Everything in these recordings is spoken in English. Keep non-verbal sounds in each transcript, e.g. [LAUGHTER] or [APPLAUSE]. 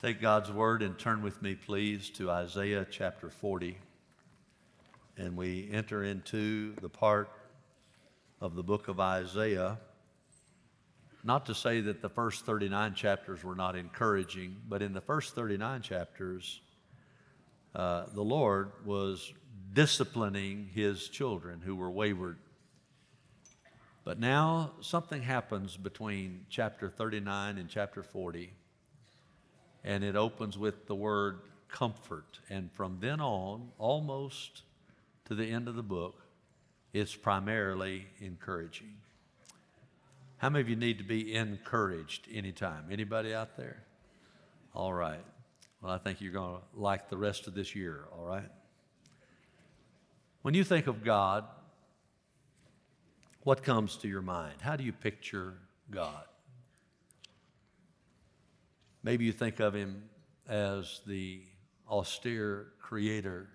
Take God's word and turn with me, please, to Isaiah chapter 40. And we enter into the part of the book of Isaiah. Not to say that the first 39 chapters were not encouraging, but in the first 39 chapters, uh, the Lord was disciplining his children who were wayward. But now something happens between chapter 39 and chapter 40 and it opens with the word comfort. And from then on, almost to the end of the book, it's primarily encouraging. How many of you need to be encouraged anytime? Anybody out there? All right. Well, I think you're going to like the rest of this year, all right? When you think of God, what comes to your mind? How do you picture God? Maybe you think of him as the austere creator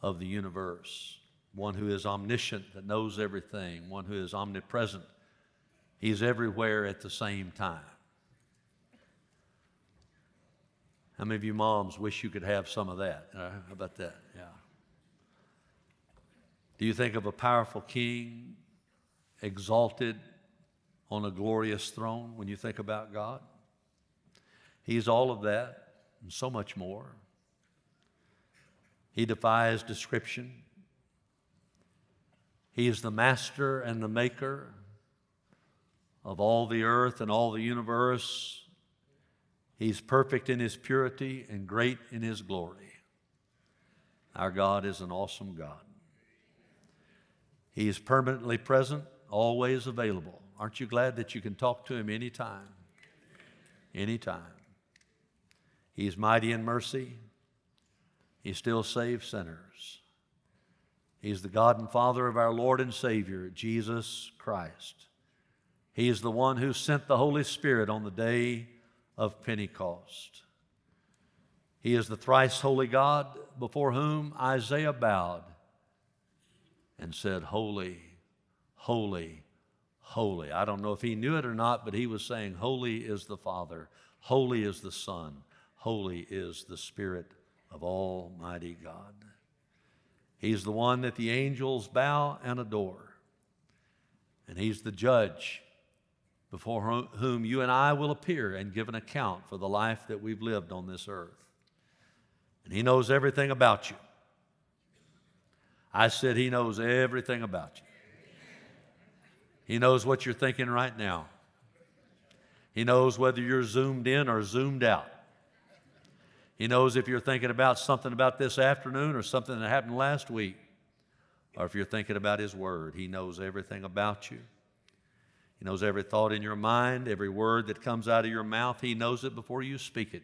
of the universe, one who is omniscient, that knows everything, one who is omnipresent. He's everywhere at the same time. How many of you moms wish you could have some of that? Uh, how about that? Yeah. Do you think of a powerful king exalted on a glorious throne when you think about God? He's all of that and so much more. He defies description. He is the master and the maker of all the earth and all the universe. He's perfect in his purity and great in his glory. Our God is an awesome God. He is permanently present, always available. Aren't you glad that you can talk to him anytime? Anytime. He's mighty in mercy. He still saves sinners. He's the God and Father of our Lord and Savior, Jesus Christ. He is the one who sent the Holy Spirit on the day of Pentecost. He is the thrice holy God before whom Isaiah bowed and said, Holy, holy, holy. I don't know if he knew it or not, but he was saying, Holy is the Father, holy is the Son, Holy is the Spirit of Almighty God. He's the one that the angels bow and adore. And He's the judge before whom you and I will appear and give an account for the life that we've lived on this earth. And He knows everything about you. I said He knows everything about you. He knows what you're thinking right now. He knows whether you're zoomed in or zoomed out. He knows if you're thinking about something about this afternoon or something that happened last week, or if you're thinking about His Word. He knows everything about you. He knows every thought in your mind, every word that comes out of your mouth. He knows it before you speak it.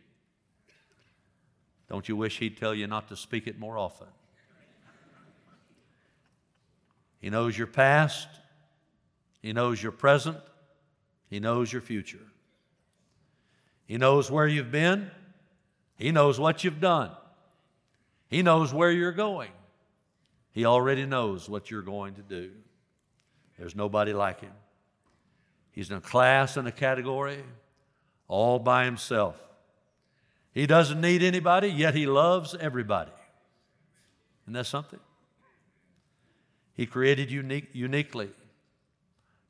Don't you wish He'd tell you not to speak it more often? He knows your past, He knows your present, He knows your future. He knows where you've been. He knows what you've done. He knows where you're going. He already knows what you're going to do. There's nobody like him. He's in a class and a category all by himself. He doesn't need anybody, yet he loves everybody. Isn't that something? He created you unique, uniquely.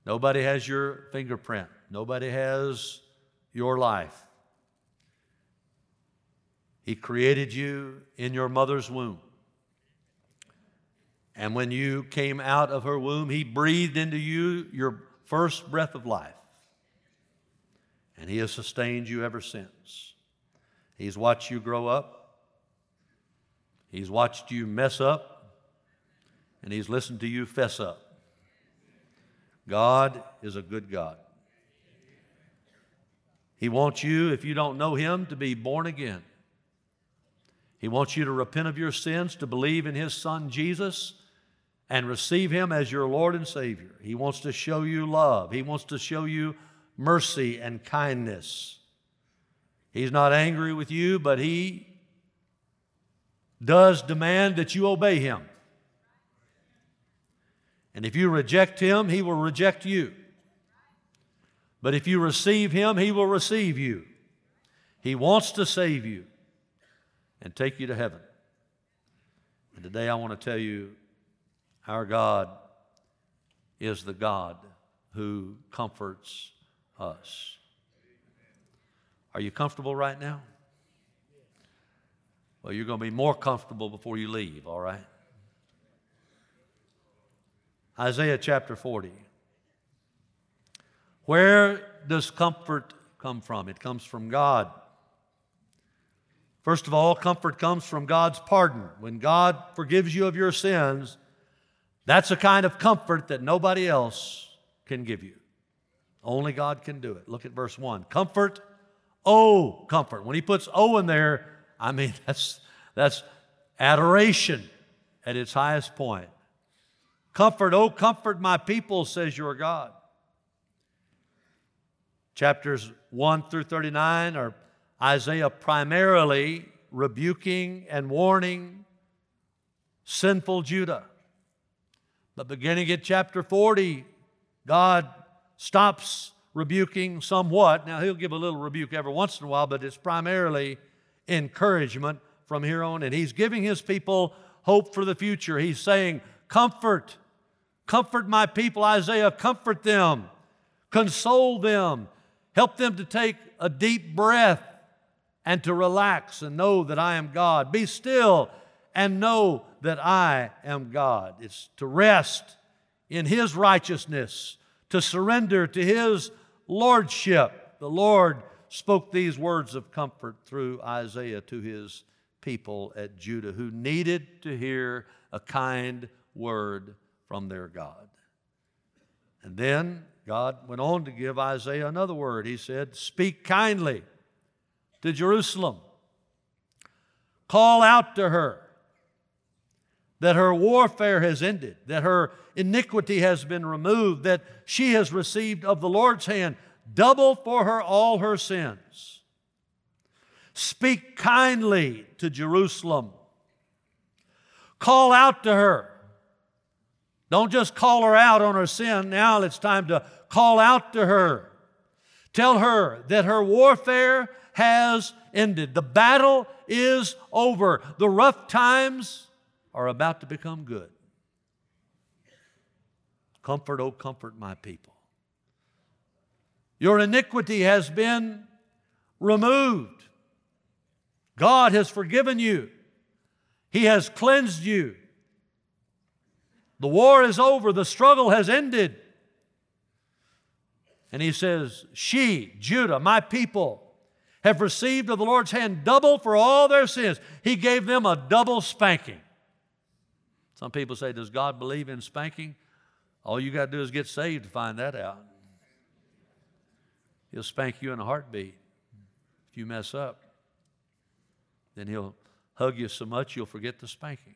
Nobody has your fingerprint. Nobody has your life. He created you in your mother's womb. And when you came out of her womb, He breathed into you your first breath of life. And He has sustained you ever since. He's watched you grow up, He's watched you mess up, and He's listened to you fess up. God is a good God. He wants you, if you don't know Him, to be born again. He wants you to repent of your sins, to believe in His Son Jesus, and receive Him as your Lord and Savior. He wants to show you love, He wants to show you mercy and kindness. He's not angry with you, but He does demand that you obey Him. And if you reject Him, He will reject you. But if you receive Him, He will receive you. He wants to save you and take you to heaven. And today I want to tell you our God is the God who comforts us. Are you comfortable right now? Well, you're going to be more comfortable before you leave, all right? Isaiah chapter 40. Where does comfort come from? It comes from God. First of all, comfort comes from God's pardon. When God forgives you of your sins, that's a kind of comfort that nobody else can give you. Only God can do it. Look at verse 1. Comfort, oh, comfort. When he puts oh in there, I mean, [LAUGHS] that's, that's adoration at its highest point. Comfort, oh, comfort my people, says your God. Chapters 1 through 39 are Isaiah primarily rebuking and warning sinful Judah. But beginning at chapter 40, God stops rebuking somewhat. Now, He'll give a little rebuke every once in a while, but it's primarily encouragement from here on. And He's giving His people hope for the future. He's saying, Comfort, comfort my people, Isaiah, comfort them, console them, help them to take a deep breath and to relax and know that I am God. Be still and know that I am God. It's to rest in His righteousness, to surrender to His lordship. The Lord spoke these words of comfort through Isaiah to His people at Judah who needed to hear a kind word from their God. And then God went on to give Isaiah another word. He said, Speak kindly to Jerusalem, call out to her that her warfare has ended, that her iniquity has been removed, that she has received of the Lord's hand double for her all her sins. Speak kindly to Jerusalem. Call out to her. Don't just call her out on her sin. Now it's time to call out to her. Tell her that her warfare has ended. The battle is over. The rough times are about to become good. Comfort, oh, comfort my people. Your iniquity has been removed. God has forgiven you, He has cleansed you. The war is over, the struggle has ended. And he says, She, Judah, my people, have received of the Lord's hand double for all their sins. He gave them a double spanking. Some people say, Does God believe in spanking? All you got to do is get saved to find that out. He'll spank you in a heartbeat if you mess up. Then he'll hug you so much you'll forget the spanking.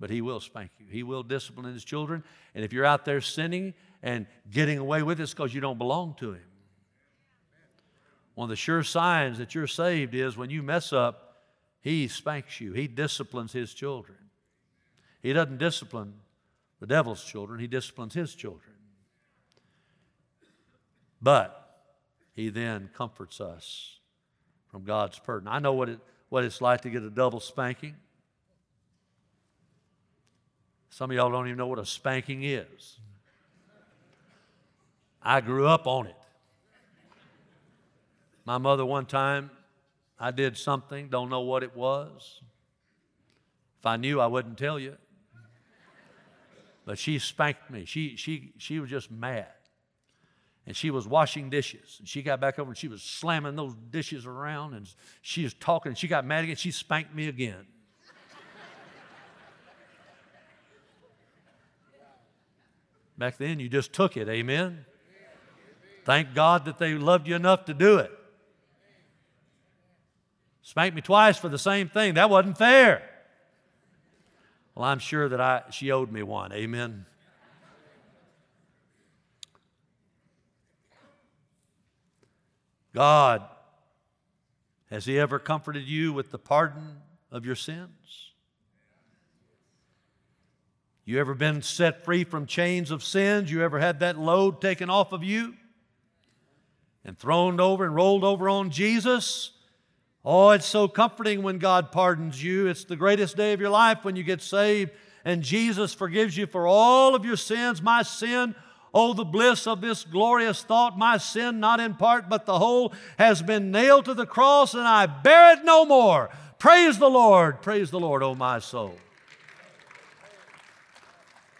But he will spank you. He will discipline his children. And if you're out there sinning and getting away with it, it's because you don't belong to him. One of the sure signs that you're saved is when you mess up, he spanks you, he disciplines his children. He doesn't discipline the devil's children, he disciplines his children. But he then comforts us from God's burden. I know what, it, what it's like to get a double spanking. Some of y'all don't even know what a spanking is. I grew up on it. My mother, one time, I did something, don't know what it was. If I knew, I wouldn't tell you. But she spanked me. She, she, she was just mad. And she was washing dishes. And she got back over and she was slamming those dishes around and she was talking. She got mad again. She spanked me again. Back then, you just took it. Amen. Thank God that they loved you enough to do it. Spanked me twice for the same thing. That wasn't fair. Well, I'm sure that I, she owed me one. Amen. God, has He ever comforted you with the pardon of your sins? You ever been set free from chains of sins? You ever had that load taken off of you? and thrown over and rolled over on Jesus. Oh, it's so comforting when God pardons you. It's the greatest day of your life when you get saved and Jesus forgives you for all of your sins. My sin, oh, the bliss of this glorious thought, my sin, not in part but the whole, has been nailed to the cross and I bear it no more. Praise the Lord. Praise the Lord, oh, my soul.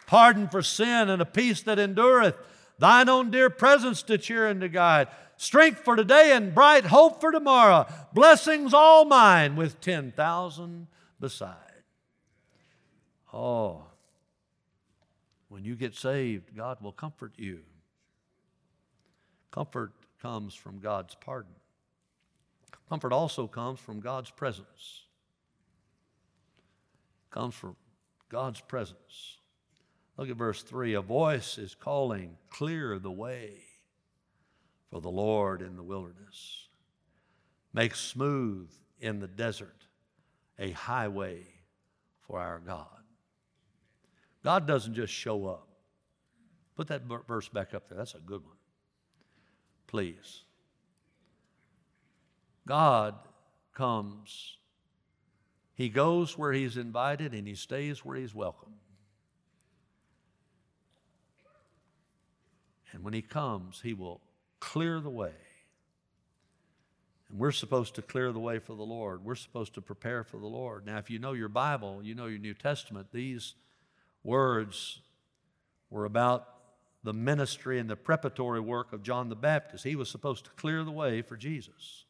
Pardon for sin and a peace that endureth. Thine own dear presence to cheer and to guide strength for today and bright hope for tomorrow. Blessings all mine with 10,000 beside. Oh, when you get saved, God will comfort you. Comfort comes from God's pardon. Comfort also comes from God's presence. Comes from God's presence. Look at verse 3. A voice is calling, Clear the way for the Lord in the wilderness. Make smooth in the desert a highway for our God. God doesn't just show up. Put that verse back up there. That's a good one. Please. God comes, He goes where He's invited, and He stays where He's welcome. And when He comes, He will clear the way. And we're supposed to clear the way for the Lord. We're supposed to prepare for the Lord. Now, if you know your Bible, you know your New Testament, these words were about the ministry and the preparatory work of John the Baptist. He was supposed to clear the way for Jesus.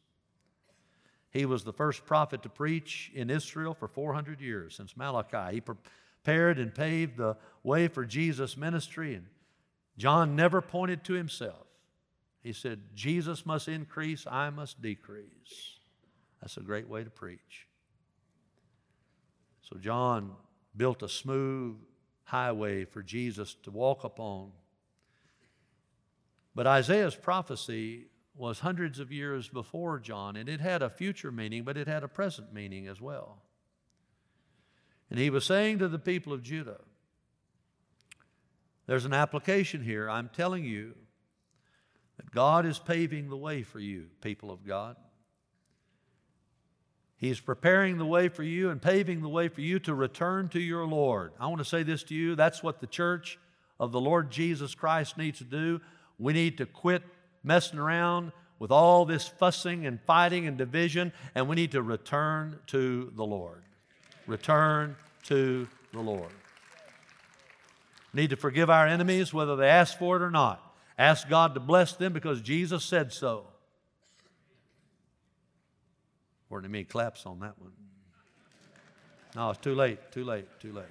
He was the first prophet to preach in Israel for 400 years since Malachi. He prepared and paved the way for Jesus' ministry, and John never pointed to himself. He said, Jesus must increase, I must decrease. That's a great way to preach. So John built a smooth highway for Jesus to walk upon. But Isaiah's prophecy was hundreds of years before John, and it had a future meaning, but it had a present meaning as well. And he was saying to the people of Judah, There's an application here. I'm telling you, that God is paving the way for you, people of God. He's preparing the way for you and paving the way for you to return to your Lord. I want to say this to you that's what the church of the Lord Jesus Christ needs to do. We need to quit messing around with all this fussing and fighting and division, and we need to return to the Lord. Return to the Lord. Need to forgive our enemies whether they ask for it or not. Ask God to bless them because Jesus said so. To me, claps on that one. No, it's too late, too late, too late.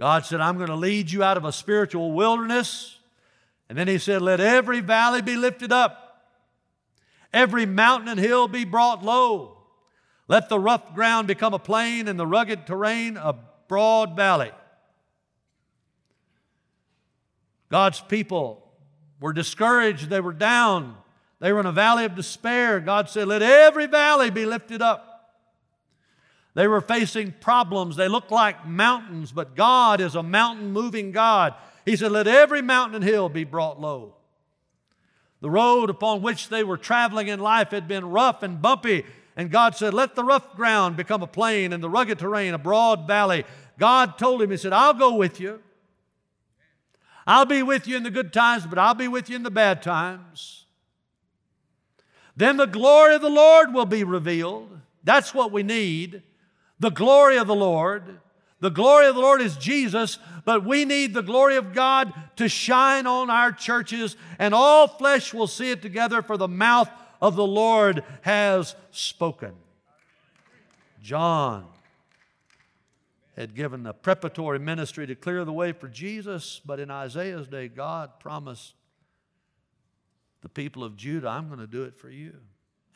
God said, I'm going to lead you out of a spiritual wilderness. And then He said, Let every valley be lifted up, every mountain and hill be brought low. Let the rough ground become a plain and the rugged terrain a broad valley. God's people were discouraged, they were down, they were in a valley of despair. God said, Let every valley be lifted up. They were facing problems. They looked like mountains, but God is a mountain moving God. He said, Let every mountain and hill be brought low. The road upon which they were traveling in life had been rough and bumpy, and God said, Let the rough ground become a plain and the rugged terrain a broad valley. God told him, He said, I'll go with you. I'll be with you in the good times, but I'll be with you in the bad times. Then the glory of the Lord will be revealed. That's what we need. The glory of the Lord. The glory of the Lord is Jesus, but we need the glory of God to shine on our churches, and all flesh will see it together, for the mouth of the Lord has spoken. John had given a preparatory ministry to clear the way for Jesus, but in Isaiah's day, God promised the people of Judah, I'm going to do it for you.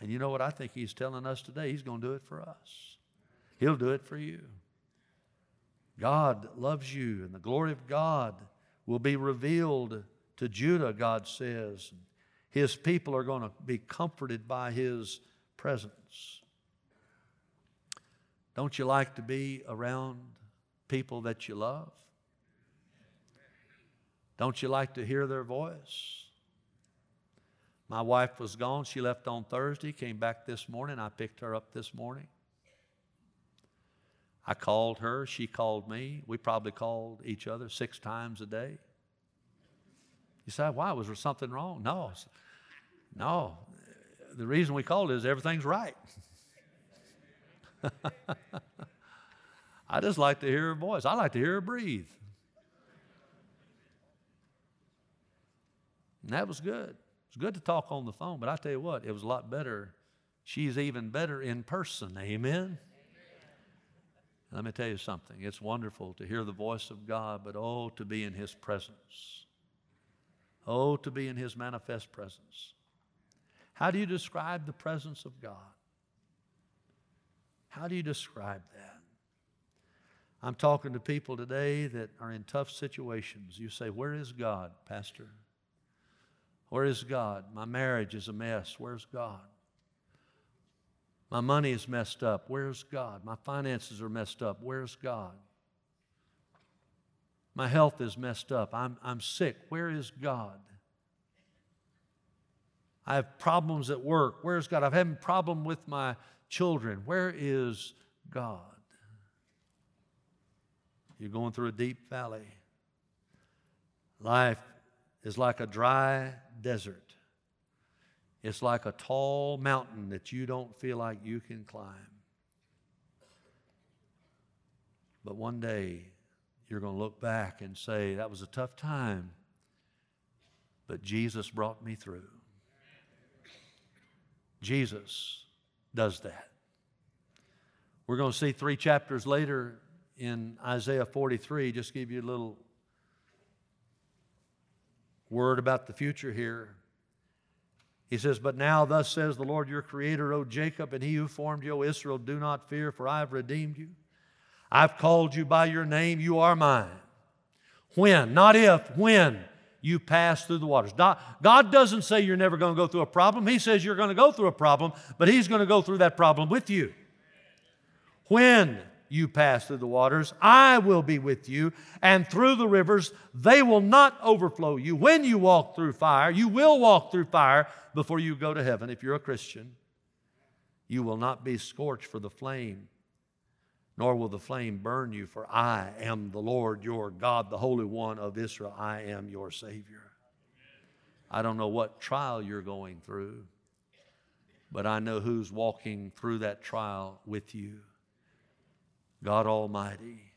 And you know what I think He's telling us today? He's going to do it for us. He'll do it for you. God loves you, and the glory of God will be revealed to Judah, God says. His people are going to be comforted by His presence. Don't you like to be around people that you love? Don't you like to hear their voice? My wife was gone. She left on Thursday, came back this morning. I picked her up this morning. I called her, she called me. We probably called each other six times a day. You say, why? Was there something wrong? No. No. The reason we called is everything's right. [LAUGHS] I just like to hear her voice. I like to hear her breathe. And that was good. It's good to talk on the phone, but I tell you what, it was a lot better. She's even better in person. Amen. Let me tell you something. It's wonderful to hear the voice of God, but oh, to be in His presence. Oh, to be in His manifest presence. How do you describe the presence of God? How do you describe that? I'm talking to people today that are in tough situations. You say, Where is God, Pastor? Where is God? My marriage is a mess. Where's God? My money is messed up. Where's God? My finances are messed up. Where's God? My health is messed up. I'm, I'm sick. Where is God? I have problems at work. Where's God? I've had a problem with my children. Where is God? You're going through a deep valley. Life is like a dry desert. It's like a tall mountain that you don't feel like you can climb. But one day, you're going to look back and say, That was a tough time, but Jesus brought me through. Jesus does that. We're going to see three chapters later in Isaiah 43, just give you a little word about the future here. He says, But now, thus says the Lord your Creator, O Jacob, and he who formed you, O Israel, do not fear, for I have redeemed you. I've called you by your name, you are mine. When, not if, when you pass through the waters. God doesn't say you're never going to go through a problem. He says you're going to go through a problem, but He's going to go through that problem with you. When you pass through the waters, I will be with you, and through the rivers, they will not overflow you. When you walk through fire, you will walk through fire before you go to heaven. If you're a Christian, you will not be scorched for the flame, nor will the flame burn you, for I am the Lord your God, the Holy One of Israel. I am your Savior. I don't know what trial you're going through, but I know who's walking through that trial with you. God Almighty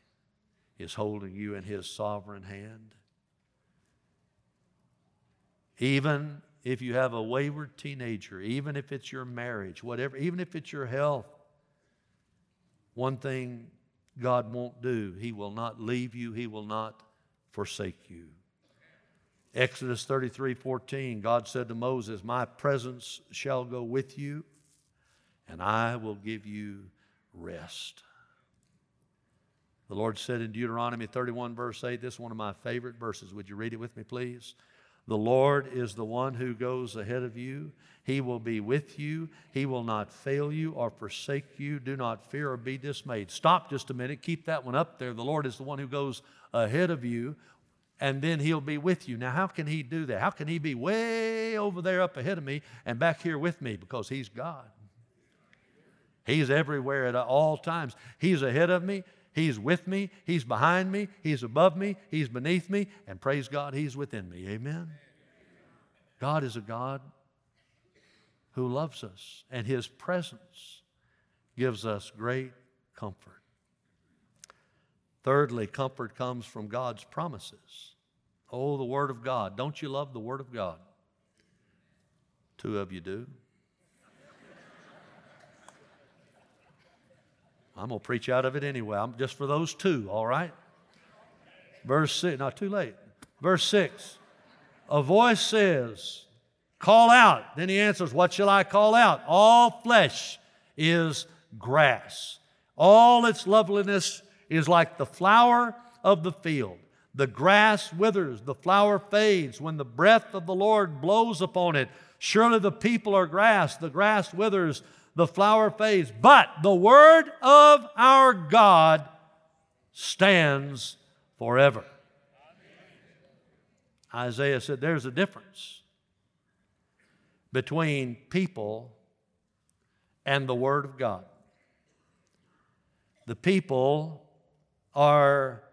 is holding you in His sovereign hand. Even if you have a wayward teenager, even if it's your marriage, whatever, even if it's your health, one thing God won't do, He will not leave you, He will not forsake you. Exodus 33 14, God said to Moses, My presence shall go with you, and I will give you rest. The Lord said in Deuteronomy 31, verse 8, this is one of my favorite verses. Would you read it with me, please? The Lord is the one who goes ahead of you. He will be with you. He will not fail you or forsake you. Do not fear or be dismayed. Stop just a minute. Keep that one up there. The Lord is the one who goes ahead of you, and then He'll be with you. Now, how can He do that? How can He be way over there up ahead of me and back here with me? Because He's God. He's everywhere at all times. He's ahead of me. He's with me, He's behind me, He's above me, He's beneath me, and praise God, He's within me. Amen? God is a God who loves us, and His presence gives us great comfort. Thirdly, comfort comes from God's promises. Oh, the Word of God. Don't you love the Word of God? Two of you do. I'm going to preach out of it anyway. I'm just for those two, all right? Verse 6, not too late. Verse 6 A voice says, Call out. Then he answers, What shall I call out? All flesh is grass. All its loveliness is like the flower of the field. The grass withers, the flower fades when the breath of the Lord blows upon it. Surely the people are grass, the grass withers, the flower fades, but the word of our God stands forever. Isaiah said there's a difference between people and the Word of God. The people are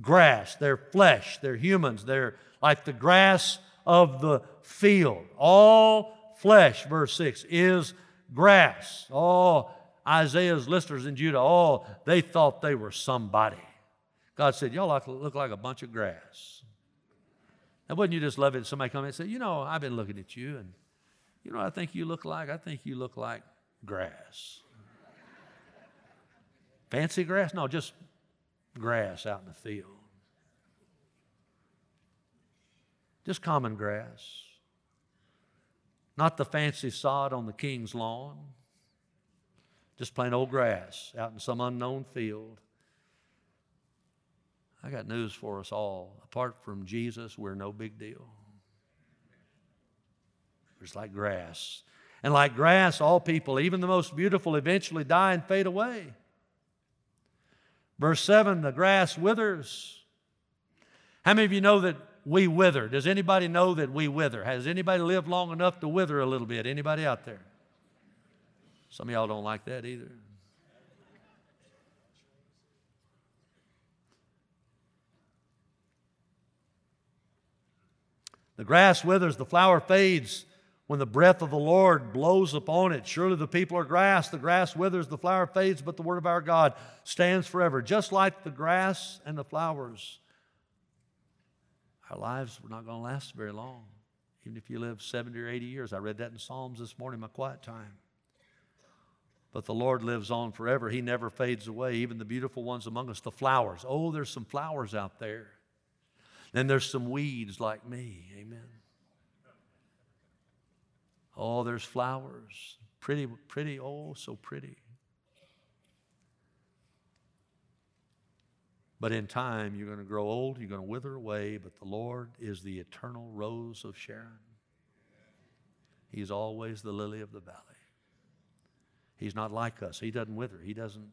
grass, they're flesh, they're humans, they're like the grass of the field. All flesh, verse 6, is grass. All Isaiah's listeners in Judah, all they thought they were somebody. God said, Y'all look like a bunch of grass. Now, wouldn't you just love it if somebody come and say, You know, I've been looking at you, and you know I think you look like? I think you look like grass. Fancy grass? No, just grass out in the field. Just common grass. Not the fancy sod on the king's lawn. Just plain old grass out in some unknown field. I got news for us all. Apart from Jesus, we're no big deal. It's like grass. And like grass, all people, even the most beautiful, eventually die and fade away. Verse 7 the grass withers. How many of you know that we wither? Does anybody know that we wither? Has anybody lived long enough to wither a little bit? Anybody out there? Some of y'all don't like that either. The grass withers, the flower fades when the breath of the Lord blows upon it. Surely the people are grass. The grass withers, the flower fades, but the word of our God stands forever. Just like the grass and the flowers, our lives were not going to last very long. Even if you live 70 or 80 years. I read that in Psalms this morning, my quiet time. But the Lord lives on forever. He never fades away. Even the beautiful ones among us, the flowers. Oh, there's some flowers out there. Then there's some weeds like me. Amen. Oh, there's flowers. Pretty, pretty, oh, so pretty. But in time, you're going to grow old, you're going to wither away, but the Lord is the eternal rose of Sharon. He's always the lily of the valley. He's not like us. He doesn't wither, He doesn't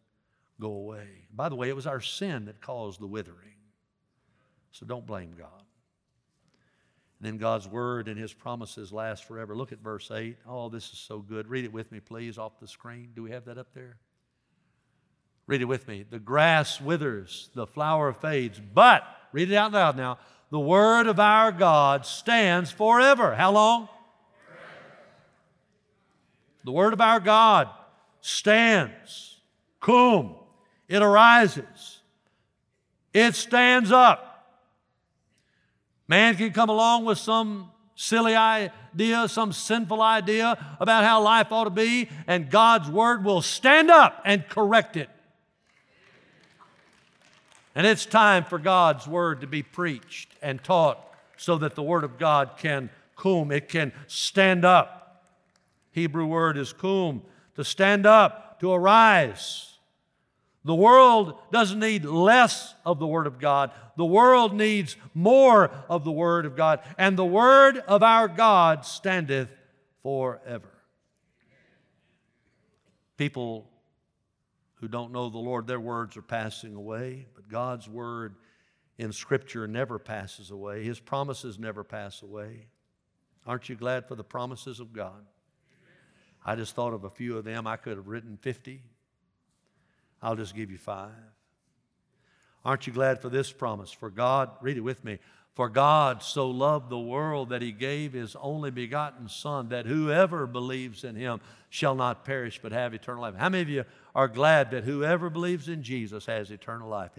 go away. By the way, it was our sin that caused the withering. So don't blame God. And then God's word and his promises last forever. Look at verse 8. Oh, this is so good. Read it with me, please, off the screen. Do we have that up there? Read it with me. The grass withers, the flower fades, but, read it out loud now, the word of our God stands forever. How long? The word of our God stands. Qum. It arises. It stands up. Man can come along with some silly idea, some sinful idea about how life ought to be, and God's word will stand up and correct it. And it's time for God's word to be preached and taught so that the word of God can qum, it can stand up. Hebrew word is qum, to stand up, to arise. The world doesn't need less of the Word of God. The world needs more of the Word of God. And the Word of our God standeth forever. People who don't know the Lord, their words are passing away, but God's Word in Scripture never passes away. His promises never pass away. Aren't you glad for the promises of God? I just thought of a few of them. I could have written 50. I'll just give you five. Aren't you glad for this promise? For God, read it with me. For God so loved the world that he gave his only begotten Son, that whoever believes in him shall not perish but have eternal life. How many of you are glad that whoever believes in Jesus has eternal life?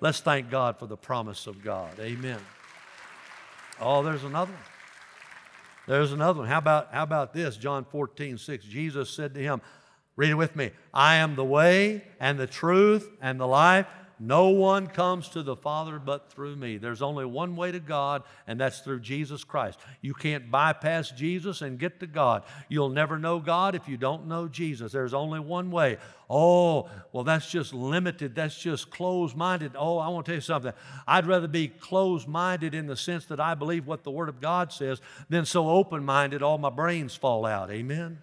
Let's thank God for the promise of God. Amen. Oh, there's another one. There's another one. How about, how about this? John 14, 6. Jesus said to him, Read it with me. I am the way and the truth and the life. No one comes to the Father but through me. There's only one way to God, and that's through Jesus Christ. You can't bypass Jesus and get to God. You'll never know God if you don't know Jesus. There's only one way. Oh, well, that's just limited. That's just closed minded. Oh, I want to tell you something. I'd rather be closed minded in the sense that I believe what the Word of God says than so open minded all my brains fall out. Amen?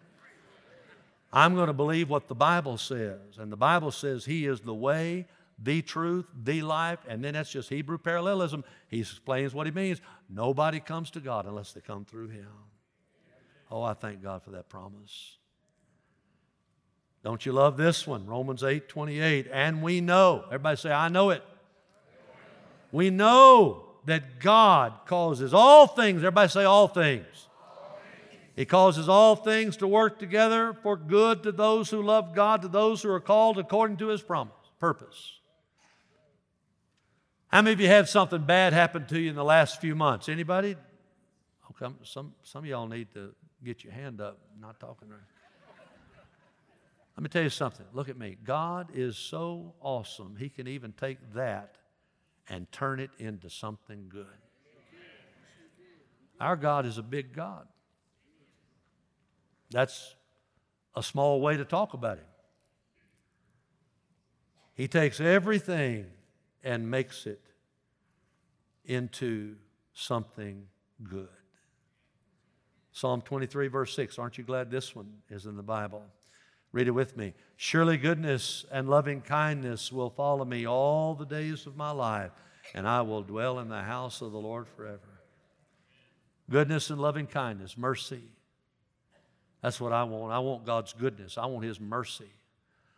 I'm going to believe what the Bible says. And the Bible says He is the way, the truth, the life, and then that's just Hebrew parallelism. He explains what he means. Nobody comes to God unless they come through him. Oh, I thank God for that promise. Don't you love this one? Romans 8 28. And we know, everybody say, I know it. We know that God causes all things, everybody say, all things. He causes all things to work together for good to those who love God, to those who are called according to his promise, purpose. How many of you had something bad happen to you in the last few months? Anybody? Oh, okay, some, some of y'all need to get your hand up. I'm not talking right. Let me tell you something. Look at me. God is so awesome, He can even take that and turn it into something good. Our God is a big God. That's a small way to talk about Him. He takes everything and makes it into something good. Psalm 23, verse 6. Aren't you glad this one is in the Bible? Read it with me. Surely goodness and loving kindness will follow me all the days of my life, and I will dwell in the house of the Lord forever. Goodness and loving kindness, mercy. That's what I want. I want God's goodness. I want His mercy.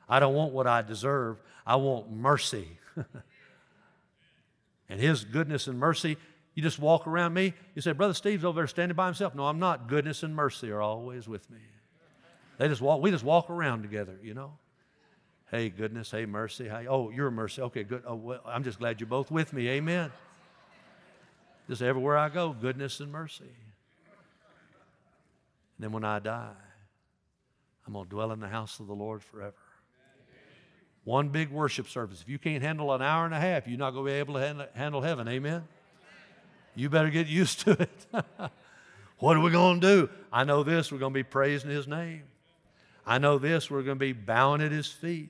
I don't want what I deserve. I want mercy. [LAUGHS] and His goodness and mercy, you just walk around me. You say, Brother Steve's over there standing by himself. No, I'm not. Goodness and mercy are always with me. They just walk, we just walk around together, you know. Hey, goodness, hey, mercy. Hey, oh, you're mercy. Okay, good. Oh, well, I'm just glad you're both with me. Amen. Just everywhere I go, goodness and mercy. And then when I die, I'm going to dwell in the house of the Lord forever. One big worship service. If you can't handle an hour and a half, you're not going to be able to handle heaven. Amen? You better get used to it. [LAUGHS] what are we going to do? I know this we're going to be praising His name. I know this we're going to be bowing at His feet.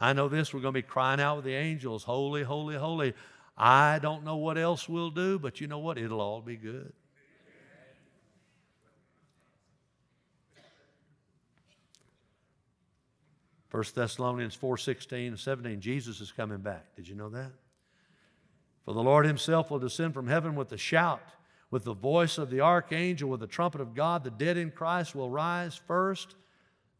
I know this we're going to be crying out with the angels, Holy, holy, holy. I don't know what else we'll do, but you know what? It'll all be good. 1 Thessalonians 4 16 and 17, Jesus is coming back. Did you know that? For the Lord himself will descend from heaven with a shout, with the voice of the archangel, with the trumpet of God. The dead in Christ will rise first.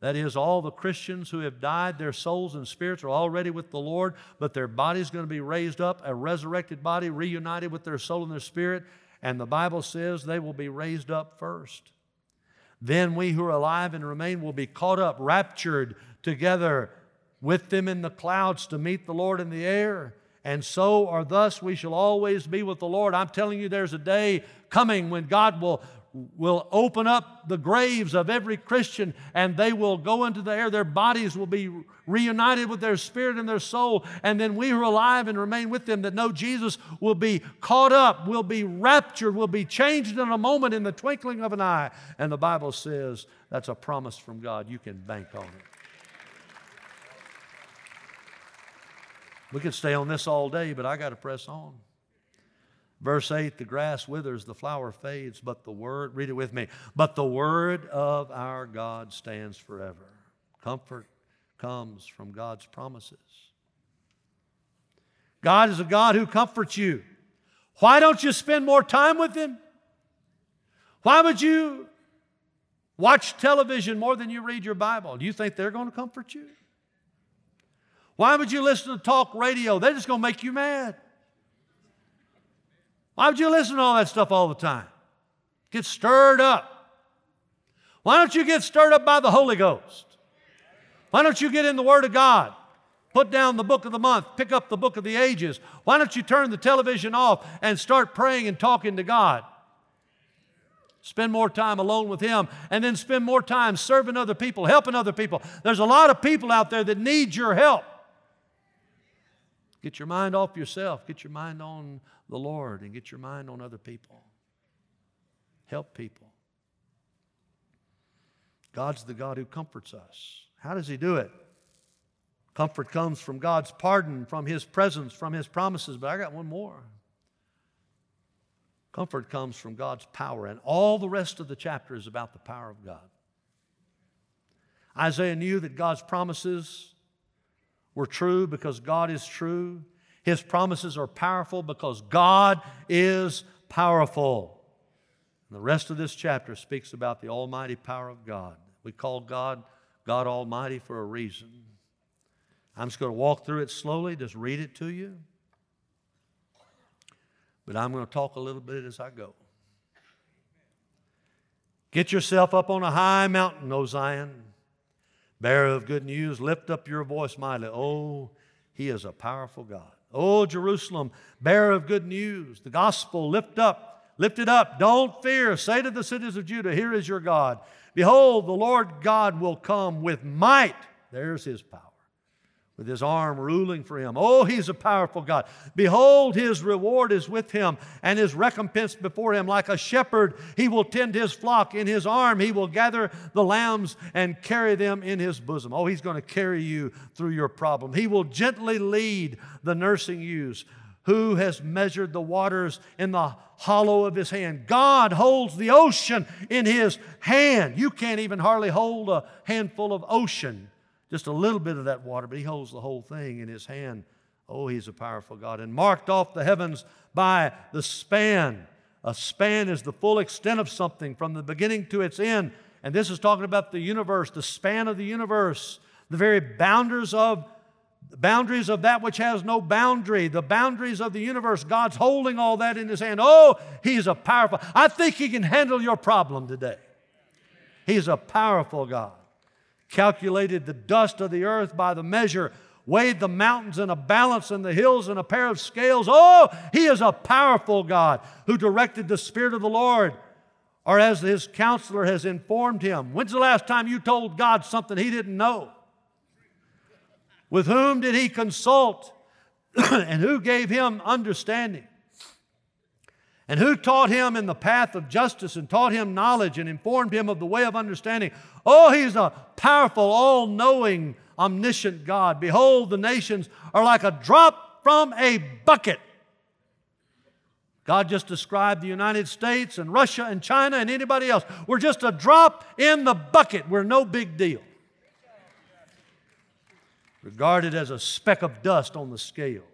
That is, all the Christians who have died, their souls and spirits are already with the Lord, but their body is going to be raised up, a resurrected body, reunited with their soul and their spirit. And the Bible says they will be raised up first. Then we who are alive and remain will be caught up, raptured together with them in the clouds to meet the Lord in the air. And so or thus we shall always be with the Lord. I'm telling you, there's a day coming when God will will open up the graves of every Christian and they will go into the air. Their bodies will be reunited with their spirit and their soul. And then we who are alive and remain with them that know Jesus will be caught up, will be raptured, will be changed in a moment in the twinkling of an eye. And the Bible says that's a promise from God. You can bank on it. We could stay on this all day, but I got to press on. Verse 8 the grass withers, the flower fades, but the word, read it with me, but the word of our God stands forever. Comfort comes from God's promises. God is a God who comforts you. Why don't you spend more time with Him? Why would you watch television more than you read your Bible? Do you think they're going to comfort you? Why would you listen to talk radio? They're just going to make you mad. Why would you listen to all that stuff all the time? Get stirred up. Why don't you get stirred up by the Holy Ghost? Why don't you get in the Word of God? Put down the book of the month, pick up the book of the ages. Why don't you turn the television off and start praying and talking to God? Spend more time alone with Him and then spend more time serving other people, helping other people. There's a lot of people out there that need your help. Get your mind off yourself, get your mind on the Lord, and get your mind on other people. Help people. God's the God who comforts us. How does He do it? Comfort comes from God's pardon, from His presence, from His promises. But I got one more. Comfort comes from God's power. And all the rest of the chapter is about the power of God. Isaiah knew that God's promises were true because God is true. His promises are powerful because God is powerful. And the rest of this chapter speaks about the almighty power of God. We call God God Almighty for a reason. I'm just going to walk through it slowly, just read it to you. But I'm going to talk a little bit as I go. Get yourself up on a high mountain, O Zion. Bearer of good news, lift up your voice mightily. Oh, he is a powerful God. Oh, Jerusalem, bearer of good news, the gospel, lift up, lift it up. Don't fear. Say to the cities of Judah, Here is your God. Behold, the Lord God will come with might. There's his power with his arm ruling for him. Oh, he's a powerful God. Behold, his reward is with him, and his recompense before him. Like a shepherd, he will tend his flock. In his arm, he will gather the lambs and carry them in his bosom. Oh, he's going to carry you through your problem. He will gently lead the nursing ewes. Who has measured the waters in the hollow of his hand? God holds the ocean in his hand. You can't even hardly hold a handful of ocean just a little bit of that water, but He holds the whole thing in His hand. Oh, He's a powerful God. And marked off the heavens by the span. A span is the full extent of something from the beginning to its end. And this is talking about the universe, the span of the universe, the very boundaries of the boundaries of that which has no boundary, the boundaries of the universe. God's holding all that in his hand. Oh, he's a powerful. I think he can handle your problem today. He's a powerful God calculated the dust of the earth by the measure, weighed the mountains in a balance and the hills in a pair of scales. Oh, he is a powerful God who directed the Spirit of the Lord, or as his counselor has informed him. When's the last time you told God something he didn't know? With whom did he consult? [CLEARS THROAT] and who gave him understanding? And who taught him in the path of justice and taught him knowledge and informed him of the way of understanding? Oh, he's a powerful, all knowing, omniscient God. Behold, the nations are like a drop from a bucket. God just described the United States and Russia and China and anybody else. We're just a drop in the bucket. We're no big deal. Regarded as a speck of dust on the scale.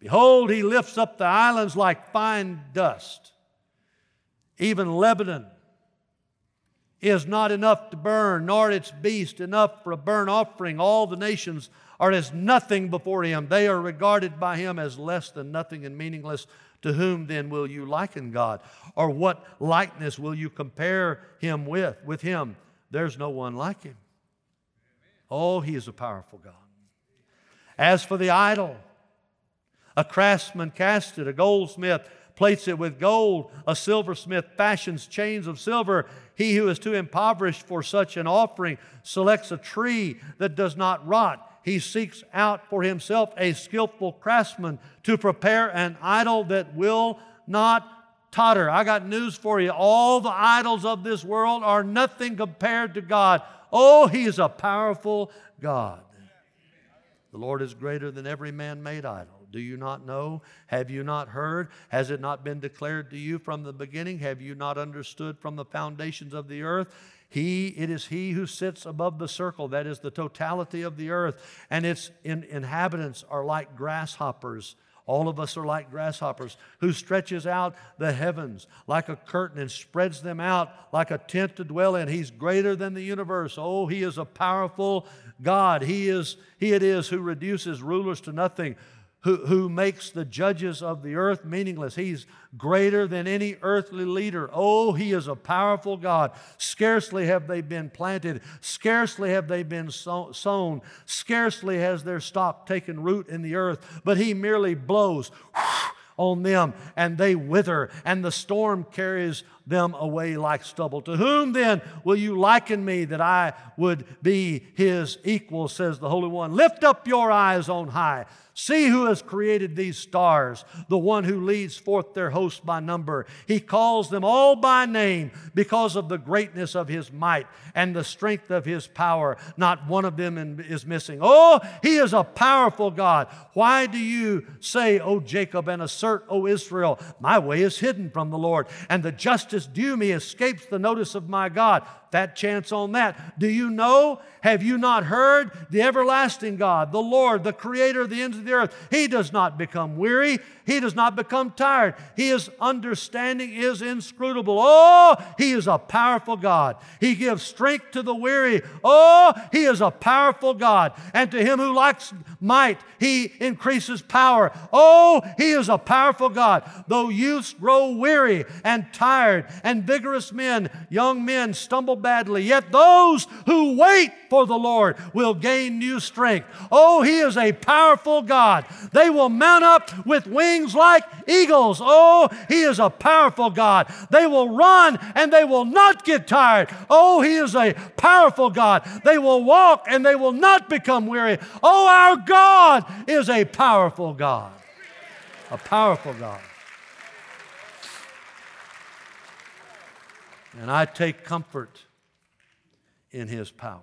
Behold, he lifts up the islands like fine dust. Even Lebanon is not enough to burn, nor its beast enough for a burnt offering. All the nations are as nothing before him. They are regarded by him as less than nothing and meaningless. To whom then will you liken God? Or what likeness will you compare him with? With him, there's no one like him. Oh, he is a powerful God. As for the idol, a craftsman casts it, a goldsmith plates it with gold, a silversmith fashions chains of silver. He who is too impoverished for such an offering selects a tree that does not rot. He seeks out for himself a skillful craftsman to prepare an idol that will not totter. I got news for you. All the idols of this world are nothing compared to God. Oh, He is a powerful God. The Lord is greater than every man made idol. Do you not know? Have you not heard? Has it not been declared to you from the beginning? Have you not understood from the foundations of the earth? He, it is He who sits above the circle, that is the totality of the earth, and its in, inhabitants are like grasshoppers. All of us are like grasshoppers, who stretches out the heavens like a curtain and spreads them out like a tent to dwell in. He's greater than the universe. Oh, He is a powerful God. He is He it is who reduces rulers to nothing, who, who makes the judges of the earth meaningless. He's greater than any earthly leader. Oh, he is a powerful God. Scarcely have they been planted, scarcely have they been sown, scarcely has their stock taken root in the earth, but he merely blows on them and they wither, and the storm carries them away like stubble. To whom then will you liken me that I would be his equal, says the Holy One? Lift up your eyes on high. See who has created these stars, the one who leads forth their host by number. He calls them all by name because of the greatness of his might and the strength of his power. Not one of them is missing. Oh, he is a powerful God. Why do you say, O Jacob, and assert, O Israel, my way is hidden from the Lord, and the justice justice due me escapes the notice of my God. That chance on that. Do you know? Have you not heard? The everlasting God, the Lord, the creator of the ends of the earth, he does not become weary. He does not become tired. His understanding is inscrutable. Oh, he is a powerful God. He gives strength to the weary. Oh, he is a powerful God. And to him who lacks might, he increases power. Oh, he is a powerful God. Though youths grow weary and tired, and vigorous men, young men stumble badly, yet those who wait for the Lord will gain new strength. Oh, He is a powerful God. They will mount up with wings like eagles. Oh, He is a powerful God. They will run and they will not get tired. Oh, He is a powerful God. They will walk and they will not become weary. Oh, our God is a powerful God. A powerful God. And I take comfort in His power.